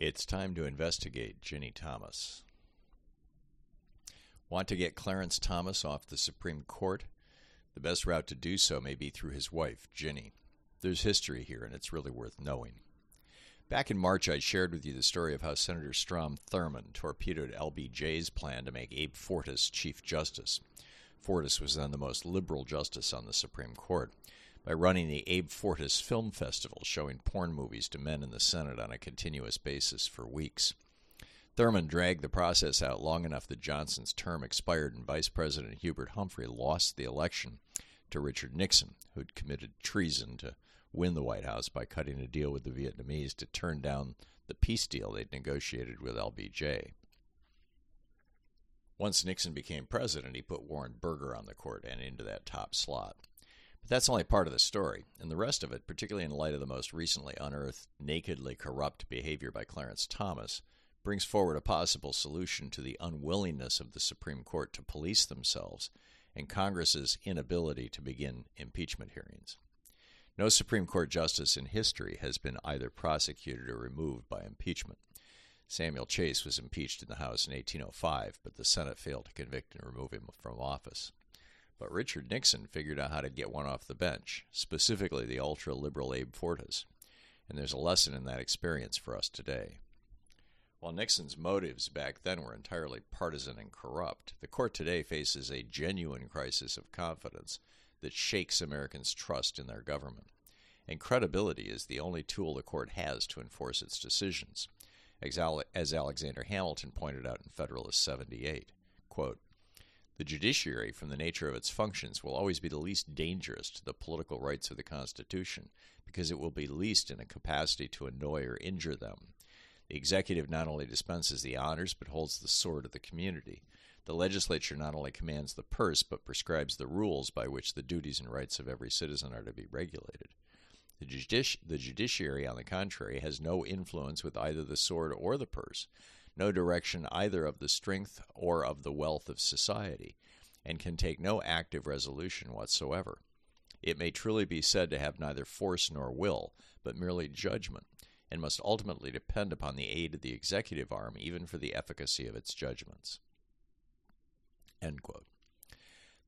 It's time to investigate Ginni Thomas. Want to get Clarence Thomas off the Supreme Court? The best route to do so may be through his wife, Ginni. There's history here, and it's really worth knowing. Back in March, I shared with you the story of how Senator Strom Thurmond torpedoed LBJ's plan to make Abe Fortas Chief Justice. Fortas was then the most liberal justice on the Supreme Court by running the Abe Fortas Film Festival, showing porn movies to men in the Senate on a continuous basis for weeks. Thurmond dragged the process out long enough that Johnson's term expired and Vice President Hubert Humphrey lost the election to Richard Nixon, who'd committed treason to win the White House by cutting a deal with the Vietnamese to turn down the peace deal they'd negotiated with LBJ. Once Nixon became president, he put Warren Burger on the court and into that top slot. But that's only part of the story, and the rest of it, particularly in light of the most recently unearthed, nakedly corrupt behavior by Clarence Thomas, brings forward a possible solution to the unwillingness of the Supreme Court to police themselves and Congress's inability to begin impeachment hearings. No Supreme Court justice in history has been either prosecuted or removed by impeachment. Samuel Chase was impeached in the House in 1805, but the Senate failed to convict and remove him from office. But Richard Nixon figured out how to get one off the bench, specifically the ultra liberal Abe Fortas. And there's a lesson in that experience for us today. While Nixon's motives back then were entirely partisan and corrupt, the court today faces a genuine crisis of confidence that shakes Americans' trust in their government. And credibility is the only tool the court has to enforce its decisions. As Alexander Hamilton pointed out in Federalist 78, quote, the judiciary, from the nature of its functions, will always be the least dangerous to the political rights of the Constitution because it will be least in a capacity to annoy or injure them. The executive not only dispenses the honors but holds the sword of the community. The legislature not only commands the purse but prescribes the rules by which the duties and rights of every citizen are to be regulated. The, judici- the judiciary, on the contrary, has no influence with either the sword or the purse no direction either of the strength or of the wealth of society, and can take no active resolution whatsoever. It may truly be said to have neither force nor will, but merely judgment, and must ultimately depend upon the aid of the executive arm even for the efficacy of its judgments.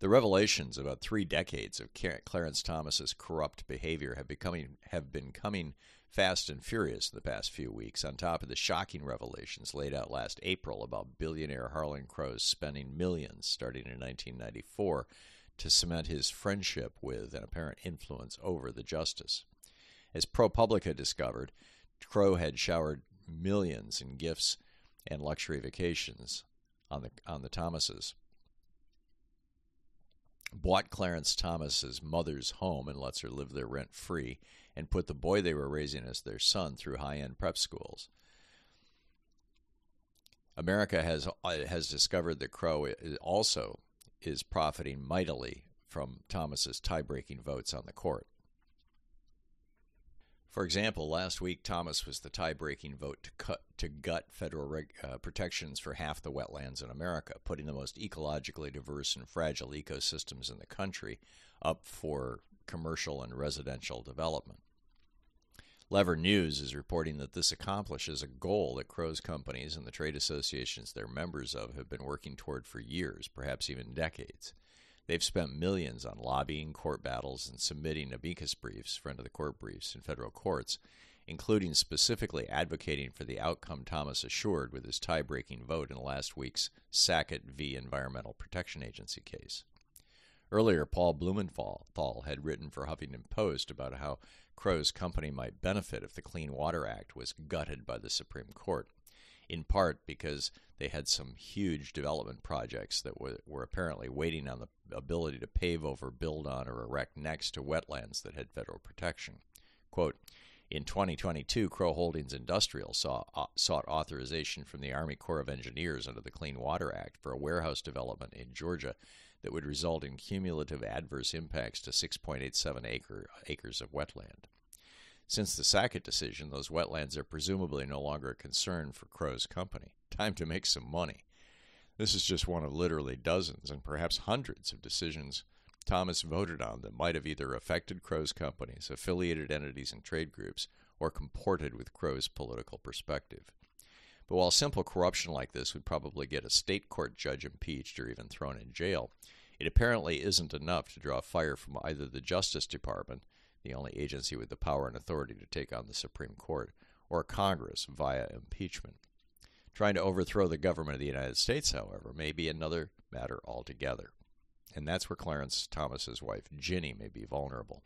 The revelations about three decades of Clarence Thomas's corrupt behavior have, becoming, have been coming fast and furious in the past few weeks, on top of the shocking revelations laid out last April about billionaire Harlan Crow's spending millions starting in 1994 to cement his friendship with and apparent influence over the justice. As ProPublica discovered, Crow had showered millions in gifts and luxury vacations on the on the Thomases. Bought Clarence Thomas's mother's home and lets her live there rent free and put the boy they were raising as their son through high end prep schools. America has uh, has discovered that Crow also is profiting mightily from Thomas's tie-breaking votes on the court. For example, last week Thomas was the tie-breaking vote to cut to gut federal reg, uh, protections for half the wetlands in America, putting the most ecologically diverse and fragile ecosystems in the country up for commercial and residential development. Lever News is reporting that this accomplishes a goal that Crow's companies and the trade associations they're members of have been working toward for years, perhaps even decades. They've spent millions on lobbying, court battles, and submitting amicus briefs, friend of the court briefs, in federal courts, including specifically advocating for the outcome Thomas assured with his tie breaking vote in last week's Sackett v. Environmental Protection Agency case. Earlier, Paul Blumenthal had written for Huffington Post about how Crow's company might benefit if the Clean Water Act was gutted by the Supreme Court, in part because they had some huge development projects that were, were apparently waiting on the ability to pave over, build on, or erect next to wetlands that had federal protection. Quote, in 2022, Crow Holdings Industrial saw, uh, sought authorization from the Army Corps of Engineers under the Clean Water Act for a warehouse development in Georgia that would result in cumulative adverse impacts to 6.87 acre, acres of wetland. Since the Sackett decision, those wetlands are presumably no longer a concern for Crow's company. Time to make some money. This is just one of literally dozens and perhaps hundreds of decisions Thomas voted on that might have either affected Crow's companies, affiliated entities, and trade groups, or comported with Crow's political perspective. But while simple corruption like this would probably get a state court judge impeached or even thrown in jail, it apparently isn't enough to draw fire from either the Justice Department, the only agency with the power and authority to take on the Supreme Court, or Congress via impeachment. Trying to overthrow the government of the United States, however, may be another matter altogether. And that's where Clarence Thomas's wife, Ginni, may be vulnerable.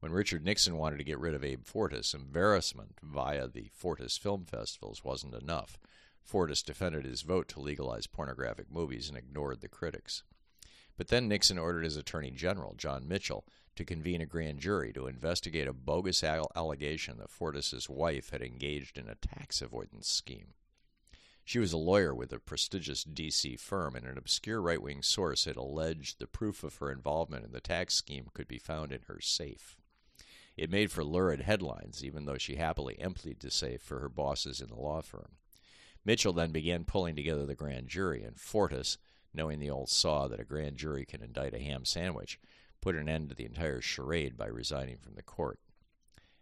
When Richard Nixon wanted to get rid of Abe Fortas, embarrassment via the Fortas Film Festivals wasn't enough. Fortas defended his vote to legalize pornographic movies and ignored the critics. But then Nixon ordered his Attorney General, John Mitchell, to convene a grand jury to investigate a bogus allegation that Fortas's wife had engaged in a tax avoidance scheme. She was a lawyer with a prestigious D.C. firm, and an obscure right wing source had alleged the proof of her involvement in the tax scheme could be found in her safe. It made for lurid headlines, even though she happily emptied the safe for her bosses in the law firm. Mitchell then began pulling together the grand jury, and Fortas, knowing the old saw that a grand jury can indict a ham sandwich, put an end to the entire charade by resigning from the court.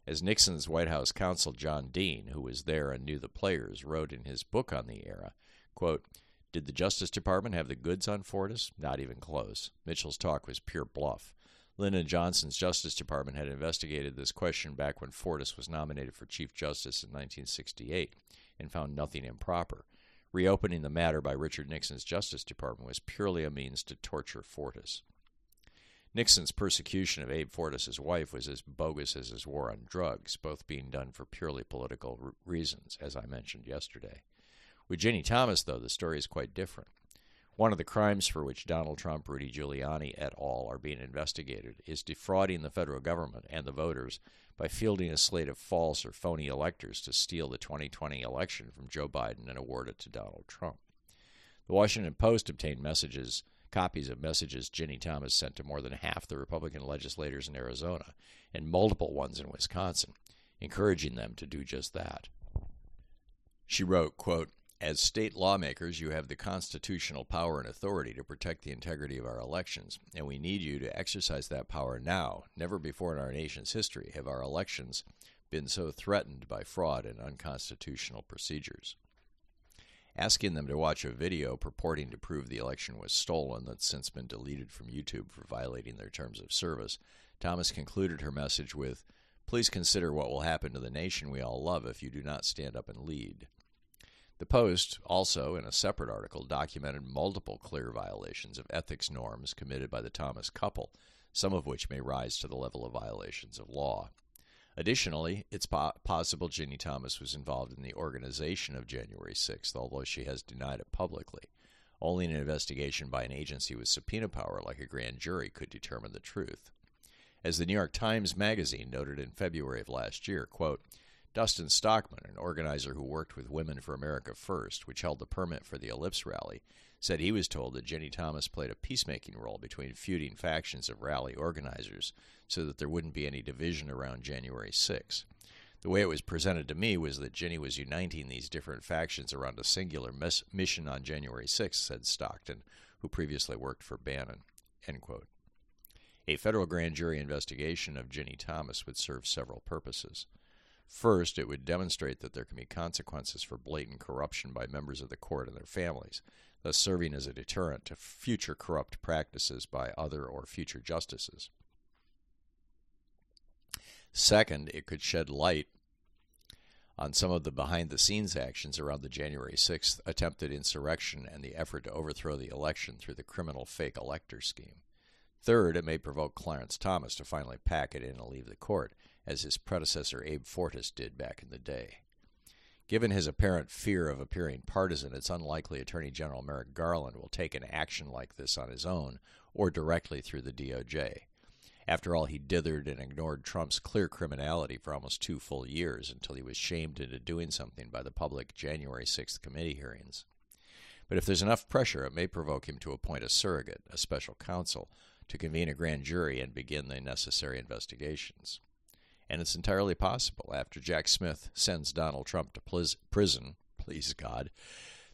As Nixon's White House counsel John Dean, who was there and knew the players, wrote in his book on the era, quote, Did the Justice Department have the goods on Fortas? Not even close. Mitchell's talk was pure bluff. Lyndon Johnson's Justice Department had investigated this question back when Fortas was nominated for Chief Justice in 1968 and found nothing improper. Reopening the matter by Richard Nixon's Justice Department was purely a means to torture Fortas. Nixon's persecution of Abe Fortas's wife was as bogus as his war on drugs, both being done for purely political reasons, as I mentioned yesterday. With Ginni Thomas, though, the story is quite different. One of the crimes for which Donald Trump, Rudy Giuliani, et al. are being investigated is defrauding the federal government and the voters by fielding a slate of false or phony electors to steal the 2020 election from Joe Biden and award it to Donald Trump. The Washington Post obtained messages copies of messages Ginni Thomas sent to more than half the Republican legislators in Arizona and multiple ones in Wisconsin, encouraging them to do just that. She wrote, quote, as state lawmakers, you have the constitutional power and authority to protect the integrity of our elections, and we need you to exercise that power now. Never before in our nation's history have our elections been so threatened by fraud and unconstitutional procedures asking them to watch a video purporting to prove the election was stolen that's since been deleted from YouTube for violating their terms of service, Thomas concluded her message with, Please consider what will happen to the nation we all love if you do not stand up and lead. The Post, also in a separate article, documented multiple clear violations of ethics norms committed by the Thomas couple, some of which may rise to the level of violations of law. Additionally, it's po- possible Ginni Thomas was involved in the organization of January 6th, although she has denied it publicly. Only an investigation by an agency with subpoena power like a grand jury could determine the truth. As the New York Times Magazine noted in February of last year, quote, Dustin Stockman, an organizer who worked with Women for America First, which held the permit for the Ellipse rally, said he was told that Ginni Thomas played a peacemaking role between feuding factions of rally organizers so that there wouldn't be any division around January 6. The way it was presented to me was that Ginni was uniting these different factions around a singular mes- mission on January 6, said Stockton, who previously worked for Bannon. A federal grand jury investigation of Ginni Thomas would serve several purposes. First, it would demonstrate that there can be consequences for blatant corruption by members of the court and their families, thus serving as a deterrent to future corrupt practices by other or future justices. Second, it could shed light on some of the behind the scenes actions around the January 6th attempted insurrection and the effort to overthrow the election through the criminal fake elector scheme. Third, it may provoke Clarence Thomas to finally pack it in and leave the court, as his predecessor Abe Fortas did back in the day. Given his apparent fear of appearing partisan, it's unlikely Attorney General Merrick Garland will take an action like this on his own or directly through the DOJ. After all, he dithered and ignored Trump's clear criminality for almost two full years until he was shamed into doing something by the public January 6th committee hearings. But if there's enough pressure, it may provoke him to appoint a surrogate, a special counsel, to convene a grand jury and begin the necessary investigations. And it's entirely possible, after Jack Smith sends Donald Trump to prison, please God,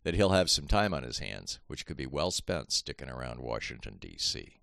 that he'll have some time on his hands, which could be well spent sticking around Washington, D.C.